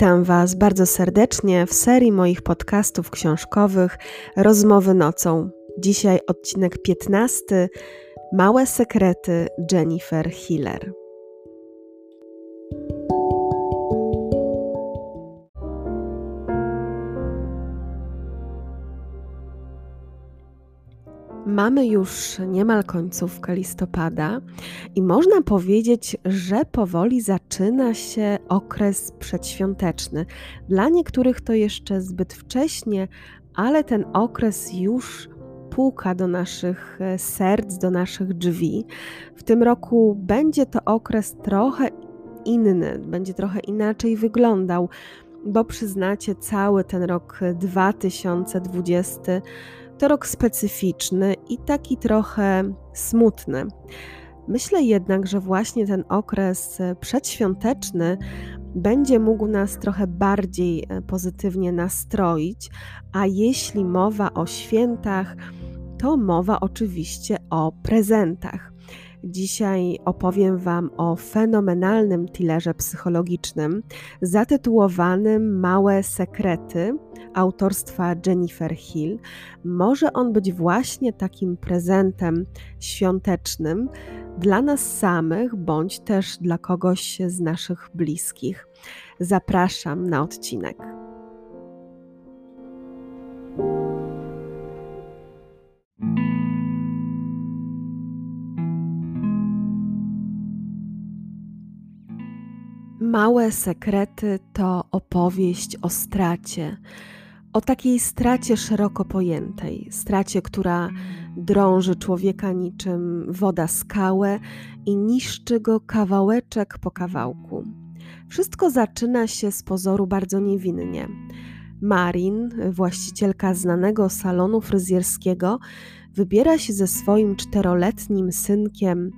Witam Was bardzo serdecznie w serii moich podcastów książkowych Rozmowy nocą. Dzisiaj odcinek 15 Małe sekrety Jennifer Hiller. Mamy już niemal końcówkę listopada i można powiedzieć, że powoli zaczyna się okres przedświąteczny. Dla niektórych to jeszcze zbyt wcześnie, ale ten okres już puka do naszych e, serc, do naszych drzwi. W tym roku będzie to okres trochę inny, będzie trochę inaczej wyglądał, bo przyznacie, cały ten rok 2020 to rok specyficzny i taki trochę smutny. Myślę jednak, że właśnie ten okres przedświąteczny będzie mógł nas trochę bardziej e, pozytywnie nastroić, a jeśli mowa o świętach, to mowa oczywiście o prezentach. Dzisiaj opowiem Wam o fenomenalnym tillerze psychologicznym zatytułowanym Małe Sekrety autorstwa Jennifer Hill. Może on być właśnie takim prezentem świątecznym dla nas samych, bądź też dla kogoś z naszych bliskich. Zapraszam na odcinek. Małe sekrety to opowieść o stracie, o takiej stracie szeroko pojętej, stracie, która drąży człowieka niczym woda skałę i niszczy go kawałeczek po kawałku. Wszystko zaczyna się z pozoru bardzo niewinnie. Marin, właścicielka znanego salonu fryzjerskiego, wybiera się ze swoim czteroletnim synkiem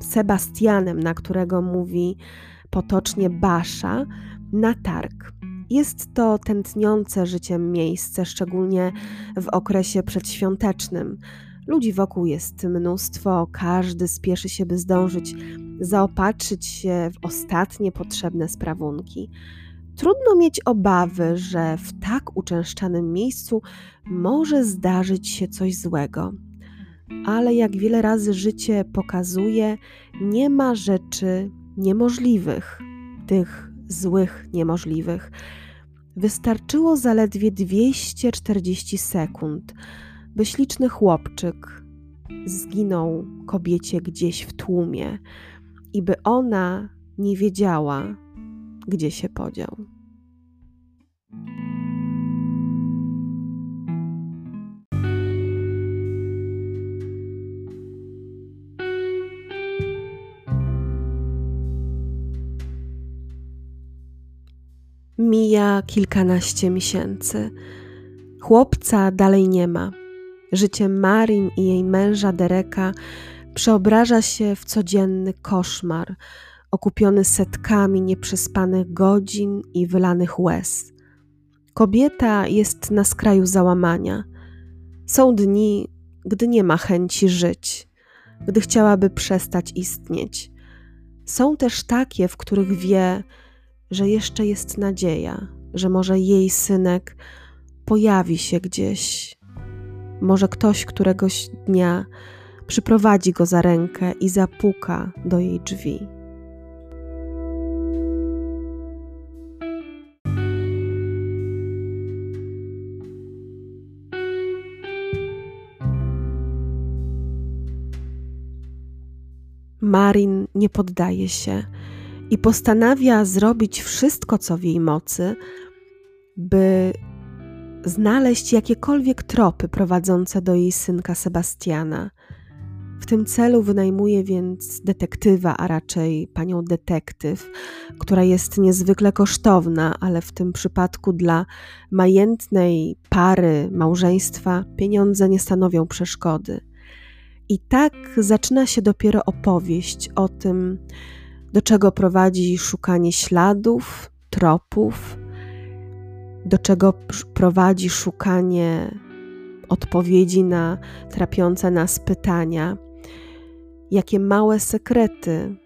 Sebastianem, na którego mówi potocznie Basza, na targ. Jest to tętniące życiem miejsce, szczególnie w okresie przedświątecznym. Ludzi wokół jest mnóstwo, każdy spieszy się, by zdążyć zaopatrzyć się w ostatnie potrzebne sprawunki. Trudno mieć obawy, że w tak uczęszczanym miejscu może zdarzyć się coś złego. Ale jak wiele razy życie pokazuje, nie ma rzeczy niemożliwych, tych złych niemożliwych. Wystarczyło zaledwie 240 sekund, by śliczny chłopczyk zginął kobiecie gdzieś w tłumie i by ona nie wiedziała, gdzie się podział. Mija kilkanaście miesięcy. Chłopca dalej nie ma. Życie Marin i jej męża Dereka przeobraża się w codzienny koszmar, okupiony setkami nieprzespanych godzin i wylanych łez. Kobieta jest na skraju załamania. Są dni, gdy nie ma chęci żyć, gdy chciałaby przestać istnieć. Są też takie, w których wie, że jeszcze jest nadzieja, że może jej synek pojawi się gdzieś. Może ktoś któregoś dnia przyprowadzi go za rękę i zapuka do jej drzwi. Marin nie poddaje się i postanawia zrobić wszystko, co w jej mocy, by znaleźć jakiekolwiek tropy prowadzące do jej synka Sebastiana. W tym celu wynajmuje więc detektywa, a raczej panią detektyw, która jest niezwykle kosztowna, ale w tym przypadku dla majętnej pary, małżeństwa pieniądze nie stanowią przeszkody. I tak zaczyna się dopiero opowieść o tym, do czego prowadzi szukanie śladów, tropów, do czego prowadzi szukanie odpowiedzi na trapiące nas pytania, jakie małe sekrety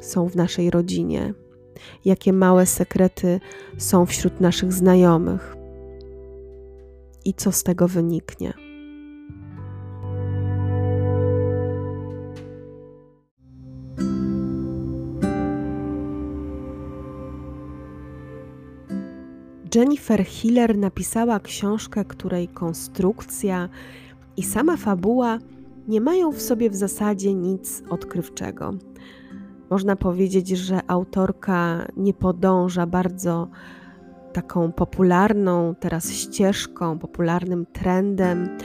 są w naszej rodzinie, jakie małe sekrety są wśród naszych znajomych? I co z tego wyniknie. Jennifer Hiller napisała książkę, której konstrukcja i sama fabuła nie mają w sobie w zasadzie nic odkrywczego. Można powiedzieć, że autorka nie podąża bardzo taką popularną teraz ścieżką, popularnym trendem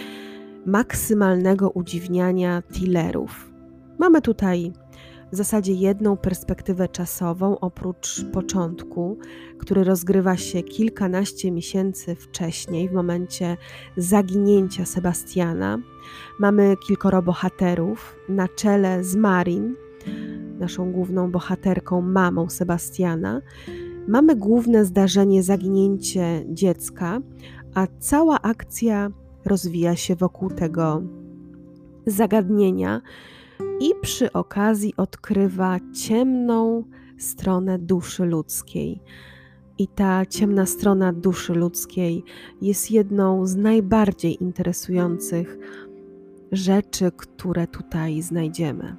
maksymalnego udziwniania tillerów. Mamy tutaj w zasadzie jedną perspektywę czasową, oprócz początku, który rozgrywa się kilkanaście miesięcy wcześniej, w momencie zaginięcia Sebastiana. Mamy kilkoro bohaterów, na czele z Marin, naszą główną bohaterką, mamą Sebastiana. Mamy główne zdarzenie zaginięcie dziecka, a cała akcja rozwija się wokół tego zagadnienia i przy okazji odkrywa ciemną stronę duszy ludzkiej. I ta ciemna strona duszy ludzkiej jest jedną z najbardziej interesujących rzeczy, które tutaj znajdziemy.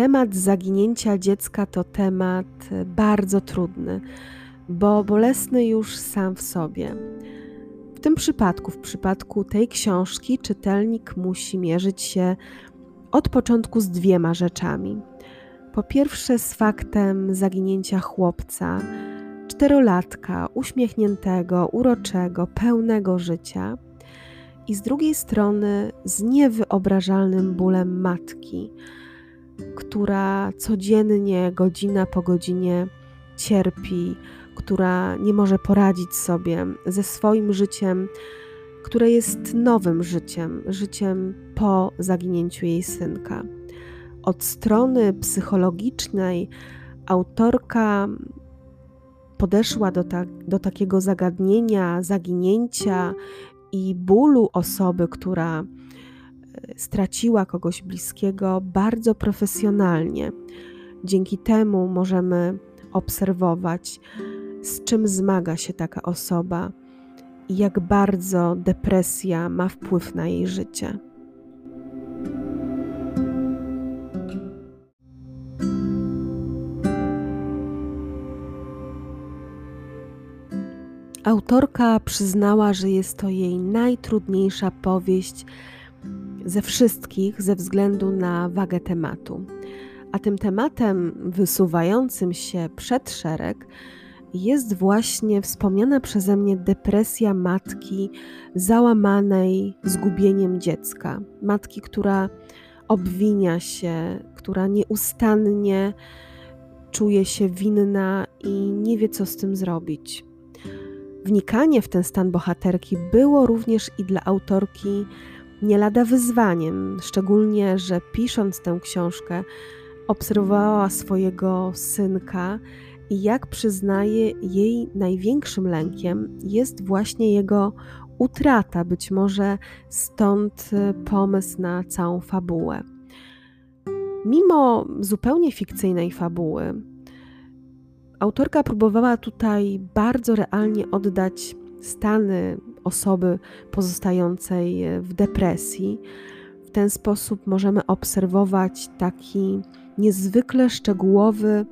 Temat zaginięcia dziecka to temat bardzo trudny, bo bolesny już sam w sobie. W tym przypadku, w przypadku tej książki, czytelnik musi mierzyć się od początku z dwiema rzeczami. Po pierwsze, z faktem zaginięcia chłopca, czterolatka, uśmiechniętego, uroczego, pełnego życia, i z drugiej strony z niewyobrażalnym bólem matki która codziennie, godzina po godzinie cierpi, która nie może poradzić sobie ze swoim życiem, które jest nowym życiem, życiem po zaginięciu jej synka. Od strony psychologicznej autorka podeszła do, ta, do takiego zagadnienia, zaginięcia i bólu osoby, która straciła kogoś bliskiego bardzo profesjonalnie. Dzięki temu możemy obserwować, z czym zmaga się taka osoba i jak bardzo depresja ma wpływ na jej życie. Autorka przyznała, że jest to jej najtrudniejsza powieść ze wszystkich ze względu na wagę tematu. A tym tematem wysuwającym się przed szereg jest właśnie wspomniana przeze mnie depresja matki załamanej zgubieniem dziecka. Matki, która obwinia się, która nieustannie czuje się winna i nie wie, co z tym zrobić. Wnikanie w ten stan bohaterki było również i dla autorki nie lada wyzwaniem, szczególnie, że pisząc tę książkę, obserwowała swojego synka i jak przyznaje, jej największym lękiem jest właśnie jego utrata, być może stąd e, pomysł na całą fabułę. Mimo zupełnie fikcyjnej fabuły, autorka próbowała tutaj bardzo realnie oddać stany osoby pozostającej e, w depresji. W ten sposób możemy obserwować taki niezwykle szczegółowy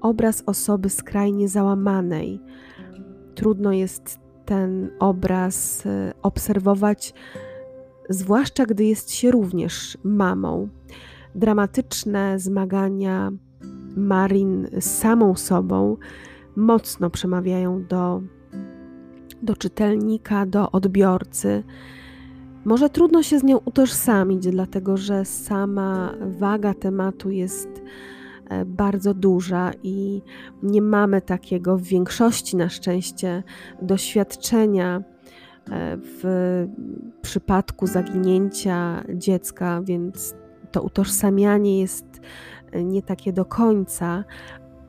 obraz osoby skrajnie załamanej. Trudno jest ten obraz e, obserwować, zwłaszcza gdy jest się również mamą. Dramatyczne zmagania Marin z samą sobą mocno przemawiają do do czytelnika, do odbiorcy. Może trudno się z nią utożsamić, dlatego że sama waga tematu jest e, bardzo duża i nie mamy takiego w większości na szczęście doświadczenia e, w przypadku zaginięcia dziecka, więc to utożsamianie jest e, nie takie do końca,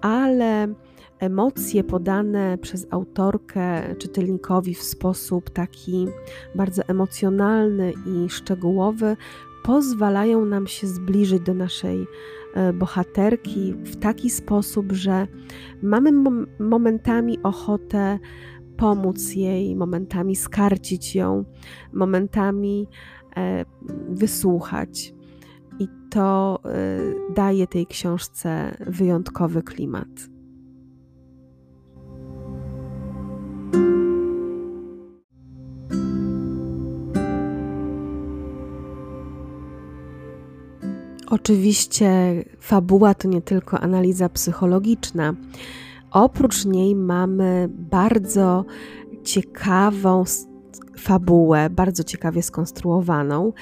ale emocje podane przez autorkę czytelnikowi w sposób taki bardzo emocjonalny i szczegółowy pozwalają nam się zbliżyć do naszej e, bohaterki w taki sposób, że mamy momentami ochotę pomóc jej, momentami skarcić ją, momentami e, wysłuchać. To e, daje tej książce wyjątkowy klimat. Oczywiście fabuła to nie tylko analiza psychologiczna. Oprócz niej mamy bardzo ciekawą fabułę, bardzo ciekawie skonstruowaną,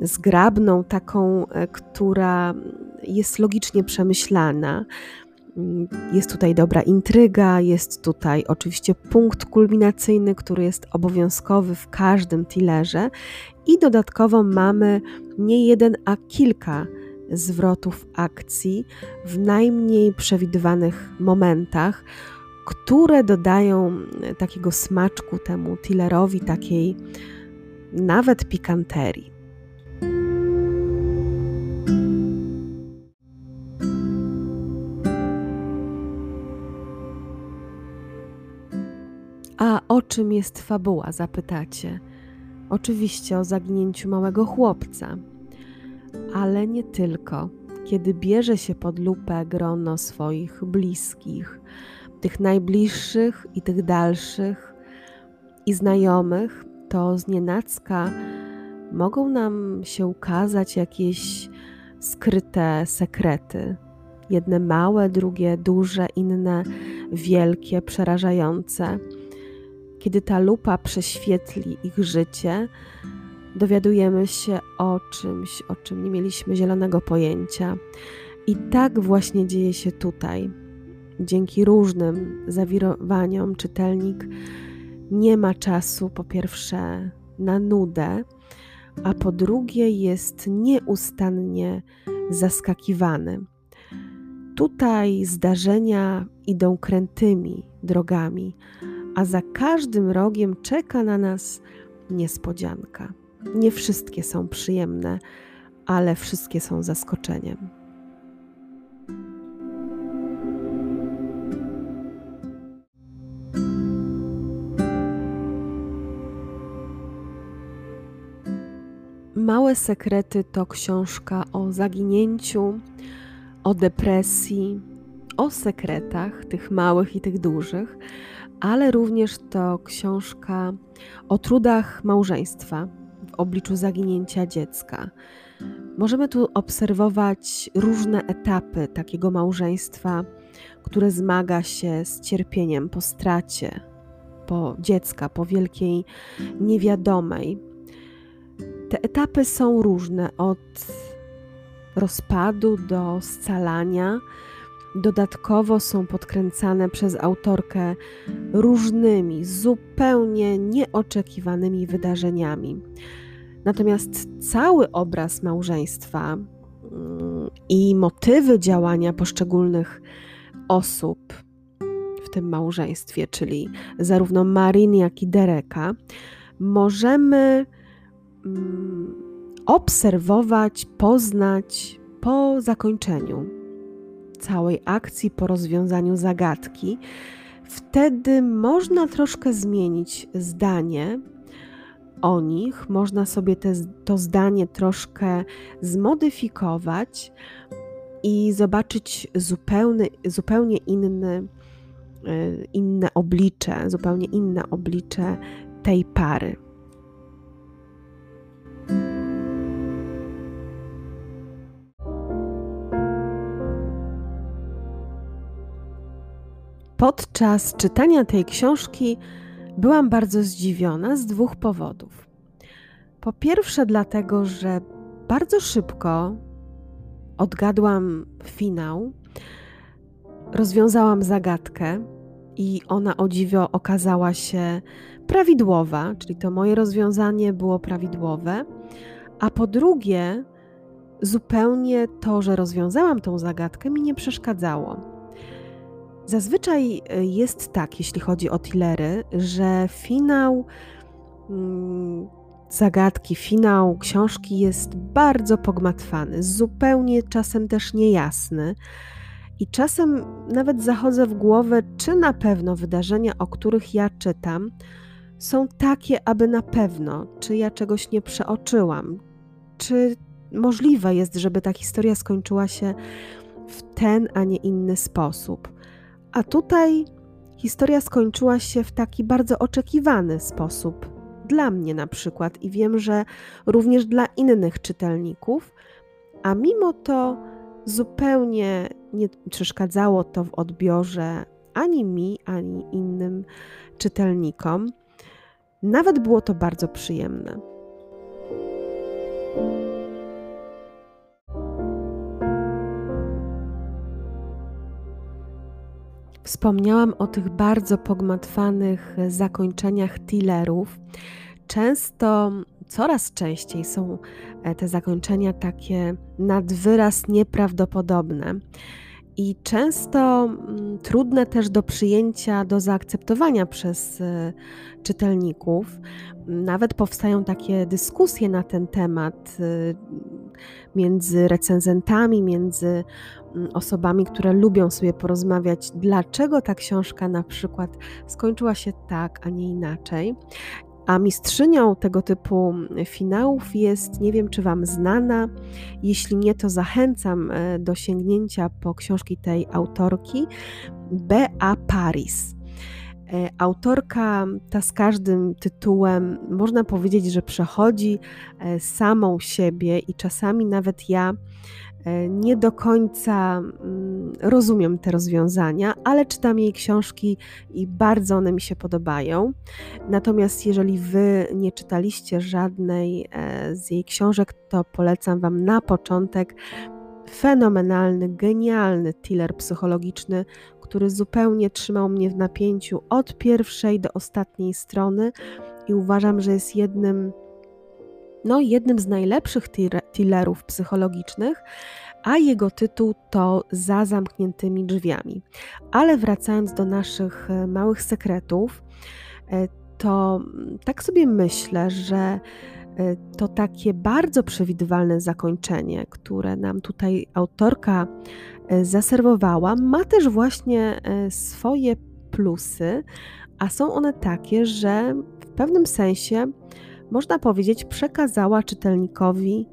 zgrabną, taką, e, która jest logicznie przemyślana. Jest tutaj dobra intryga, jest tutaj oczywiście punkt kulminacyjny, który jest obowiązkowy w każdym tillerze, i dodatkowo mamy nie jeden, a kilka zwrotów akcji w najmniej przewidywanych momentach, które dodają takiego smaczku temu tillerowi, takiej nawet pikanterii. A o czym jest fabuła, zapytacie? Oczywiście o zaginięciu małego chłopca, ale nie tylko. Kiedy bierze się pod lupę grono swoich bliskich, tych najbliższych i tych dalszych i znajomych, to znienacka mogą nam się ukazać jakieś skryte sekrety. Jedne małe, drugie duże, inne wielkie, przerażające kiedy ta lupa prześwietli ich życie, dowiadujemy się o czymś, o czym nie mieliśmy zielonego pojęcia. I tak właśnie dzieje się tutaj. Dzięki różnym zawirowaniom czytelnik nie ma czasu, po pierwsze, na nudę, a po drugie, jest nieustannie zaskakiwany. Tutaj zdarzenia idą krętymi drogami, a za każdym rogiem czeka na nas niespodzianka. Nie wszystkie są przyjemne, ale wszystkie są zaskoczeniem. Małe sekrety to książka o zaginięciu, o depresji, o sekretach, tych małych i tych dużych, ale również to książka o trudach małżeństwa w obliczu zaginięcia dziecka. Możemy tu obserwować różne etapy takiego małżeństwa, które zmaga się z cierpieniem po stracie, po dziecka, po wielkiej niewiadomej. Te etapy są różne od rozpadu do scalania dodatkowo są podkręcane przez autorkę różnymi, zupełnie nieoczekiwanymi wydarzeniami. Natomiast cały obraz małżeństwa mm, i motywy działania poszczególnych osób w tym małżeństwie, czyli zarówno Marin, jak i Dereka, możemy mm, obserwować, poznać po zakończeniu całej akcji, po rozwiązaniu zagadki, wtedy można troszkę zmienić zdanie o nich, można sobie te, to zdanie troszkę zmodyfikować i zobaczyć zupełny, zupełnie inny, e, inne oblicze, zupełnie inne oblicze tej pary. Podczas czytania tej książki byłam bardzo zdziwiona z dwóch powodów. Po pierwsze, dlatego, że bardzo szybko odgadłam finał, rozwiązałam zagadkę i ona o dziwo okazała się prawidłowa, czyli to moje rozwiązanie było prawidłowe. A po drugie, zupełnie to, że rozwiązałam tą zagadkę, mi nie przeszkadzało Zazwyczaj y, jest tak, jeśli chodzi o thrillery, że finał mm, zagadki, finał książki jest bardzo pogmatwany, zupełnie czasem też niejasny. I czasem nawet zachodzę w głowę, czy na pewno wydarzenia, o których ja czytam, są takie, aby na pewno, czy ja czegoś nie przeoczyłam, czy możliwe jest, żeby ta historia skończyła się w ten, a nie inny sposób. A tutaj historia skończyła się w taki bardzo oczekiwany sposób. Dla mnie na przykład, i wiem, że również dla innych czytelników, a mimo to zupełnie nie przeszkadzało to w odbiorze ani mi, ani innym czytelnikom. Nawet było to bardzo przyjemne. Wspomniałam o tych bardzo pogmatwanych zakończeniach tillerów. Często, coraz częściej są e, te zakończenia takie nad wyraz nieprawdopodobne i często mm, trudne też do przyjęcia, do zaakceptowania przez e, czytelników. Nawet powstają takie dyskusje na ten temat e, między recenzentami, między mm, osobami, które lubią sobie porozmawiać, dlaczego ta książka na przykład skończyła się tak, a nie inaczej. A mistrzynią tego typu finałów jest, nie wiem czy Wam znana, jeśli nie, to zachęcam e, do sięgnięcia po książki tej autorki, B.A. Paris. E, autorka ta z każdym tytułem, można powiedzieć, że przechodzi e, samą siebie i czasami nawet ja E, nie do końca mm, rozumiem te rozwiązania, ale czytam jej książki i bardzo one mi się podobają. Natomiast jeżeli Wy nie czytaliście żadnej z jej książek, to polecam Wam na początek fenomenalny, genialny thriller psychologiczny, który zupełnie trzymał mnie w napięciu od pierwszej do ostatniej strony i uważam, że jest jednym no, jednym z najlepszych thrillerów psychologicznych, a jego tytuł to Za zamkniętymi drzwiami. Ale wracając do naszych e, małych sekretów, e, to mm, tak sobie myślę, że to takie bardzo przewidywalne zakończenie, które nam tutaj autorka zaserwowała, ma też właśnie swoje plusy, a są one takie, że w pewnym sensie można powiedzieć, przekazała czytelnikowi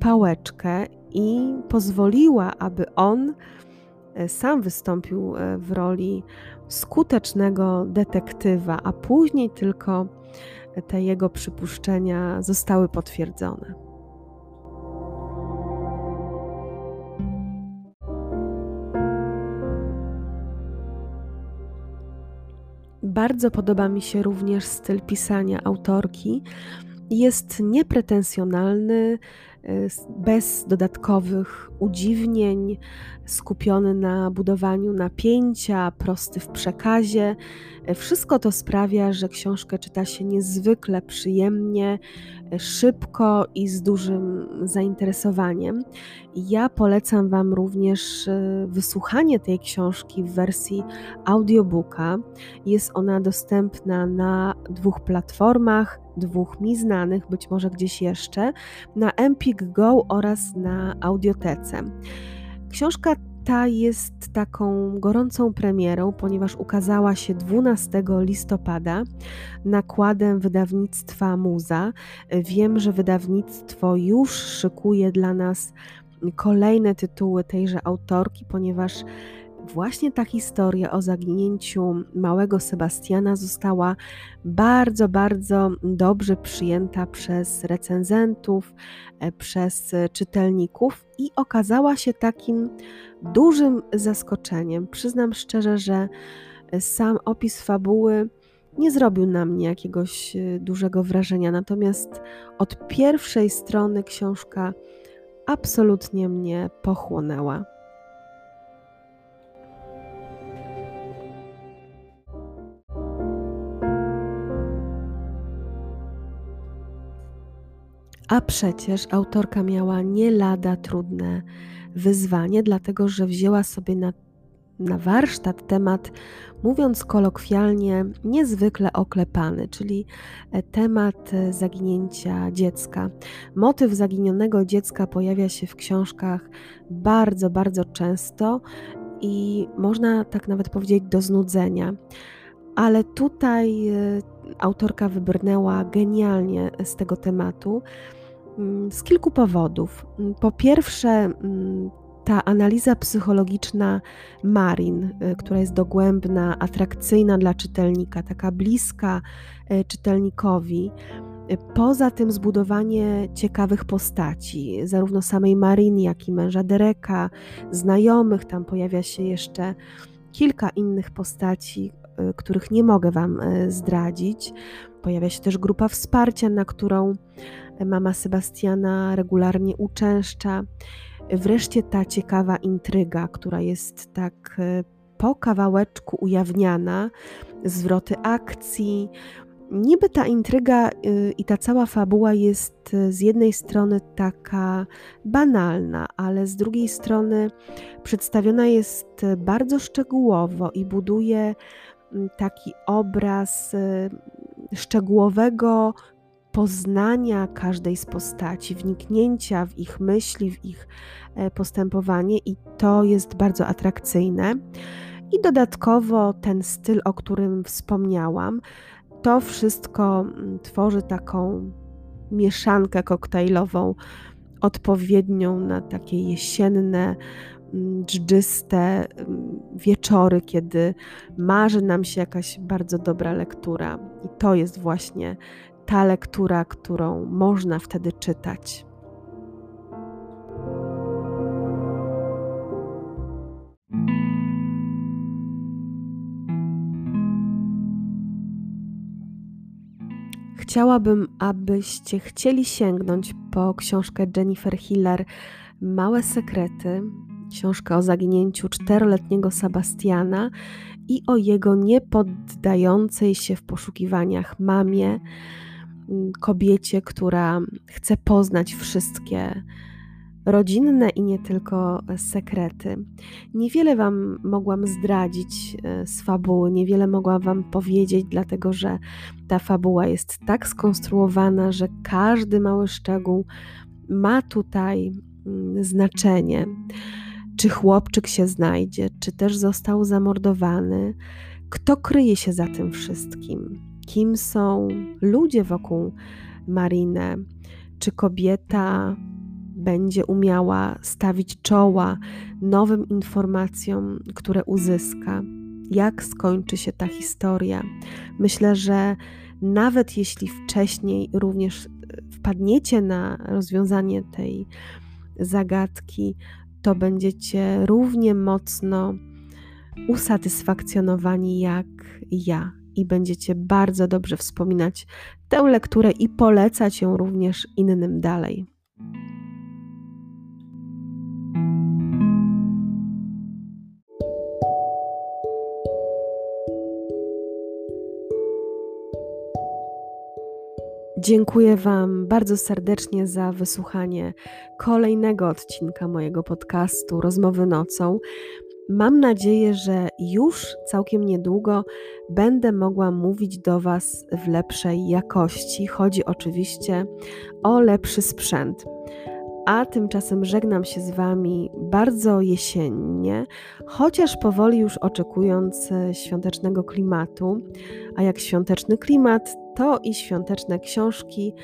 pałeczkę i pozwoliła, aby on sam wystąpił w roli skutecznego detektywa, a później tylko te jego przypuszczenia zostały potwierdzone. Bardzo podoba mi się również styl pisania autorki. Jest niepretensjonalny, bez dodatkowych udziwnień, skupiony na budowaniu napięcia, prosty w przekazie. Wszystko to sprawia, że książkę czyta się niezwykle przyjemnie, szybko i z dużym zainteresowaniem. Ja polecam Wam również e, wysłuchanie tej książki w wersji audiobooka. Jest ona dostępna na dwóch platformach, dwóch mi znanych, być może gdzieś jeszcze, na Empik Go oraz na Audiotece. Książka ta jest taką gorącą premierą, ponieważ ukazała się 12 listopada nakładem wydawnictwa Muza. Wiem, że wydawnictwo już szykuje dla nas kolejne tytuły tejże autorki, ponieważ właśnie ta historia o zaginięciu małego Sebastiana została bardzo, bardzo dobrze przyjęta przez recenzentów, e, przez czytelników i okazała się takim dużym zaskoczeniem. Przyznam szczerze, że sam opis fabuły nie zrobił na mnie jakiegoś e, dużego wrażenia, natomiast od pierwszej strony książka absolutnie mnie pochłonęła. A przecież autorka miała nie lada trudne wyzwanie, dlatego że wzięła sobie na na warsztat temat, mówiąc kolokwialnie, niezwykle oklepany, czyli e, temat e, zaginięcia dziecka. Motyw zaginionego dziecka pojawia się w książkach bardzo, bardzo często i można tak nawet powiedzieć do znudzenia. Ale tutaj e, autorka wybrnęła genialnie z tego tematu mm, z kilku powodów. Po pierwsze, mm, ta analiza psychologiczna Marin, y, która jest dogłębna, atrakcyjna dla czytelnika, taka bliska y, czytelnikowi, y, Poza tym zbudowanie ciekawych postaci, zarówno samej Marin, jak i męża Dereka, znajomych, tam pojawia się jeszcze kilka innych postaci, których nie mogę Wam zdradzić. Pojawia się też grupa wsparcia, na którą mama Sebastiana regularnie uczęszcza. Wreszcie ta ciekawa intryga, która jest tak po kawałeczku ujawniana, zwroty akcji. Niby ta intryga i ta cała fabuła jest z jednej strony taka banalna, ale z drugiej strony przedstawiona jest bardzo szczegółowo i buduje taki obraz szczegółowego poznania każdej z postaci, wniknięcia w ich myśli, w ich e, postępowanie, i to jest bardzo atrakcyjne. I dodatkowo ten styl, o którym wspomniałam, to wszystko tworzy taką mieszankę koktajlową, odpowiednią na takie jesienne, dżdżyste mm, wieczory, kiedy marzy nam się jakaś bardzo dobra lektura. I to jest właśnie ta lektura, którą można wtedy czytać. Chciałabym, abyście chcieli sięgnąć po książkę Jennifer Hiller Małe sekrety, książkę o zaginięciu czteroletniego Sebastiana i o jego niepoddającej się w poszukiwaniach mamie, kobiecie, która chce poznać wszystkie rodzinne i nie tylko sekrety. Niewiele Wam mogłam zdradzić e, z fabuły, niewiele mogłam Wam powiedzieć, dlatego że ta fabuła jest tak skonstruowana, że każdy mały szczegół ma tutaj mm, znaczenie. Czy chłopczyk się znajdzie, czy też został zamordowany, kto kryje się za tym wszystkim? Kim są ludzie wokół Marinę, czy kobieta będzie umiała stawić czoła nowym informacjom, które uzyska, jak skończy się ta historia. Myślę, że nawet jeśli wcześniej również wpadniecie na rozwiązanie tej zagadki, to będziecie równie mocno usatysfakcjonowani jak ja i będziecie bardzo dobrze wspominać tę lekturę i polecać ją również innym dalej. Dziękuję Wam bardzo serdecznie za wysłuchanie kolejnego odcinka mojego podcastu Rozmowy Nocą. Mam nadzieję, że już całkiem niedługo będę mogła mówić do Was w lepszej jakości. Chodzi oczywiście o lepszy sprzęt. A tymczasem żegnam się z Wami bardzo jesiennie, chociaż powoli już oczekując e, świątecznego klimatu. A jak świąteczny klimat, to i świąteczne książki,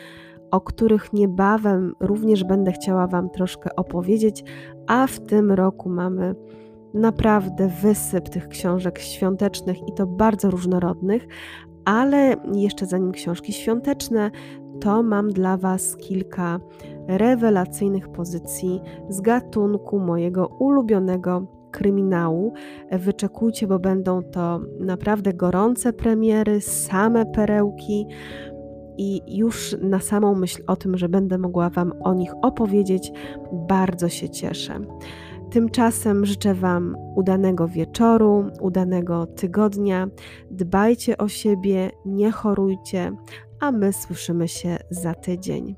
o których niebawem również będę chciała Wam troszkę opowiedzieć, a w tym roku mamy naprawdę wysyp tych książek świątecznych i to bardzo różnorodnych, ale jeszcze zanim książki świąteczne, to mam dla Was kilka rewelacyjnych pozycji z gatunku mojego ulubionego kryminału. Wyczekujcie, bo będą to naprawdę gorące premiery, same perełki. I już na samą myśl o tym, że będę mogła Wam o nich opowiedzieć, bardzo się cieszę. Tymczasem życzę Wam udanego wieczoru, udanego tygodnia. Dbajcie o siebie, nie chorujcie, a my słyszymy się za tydzień.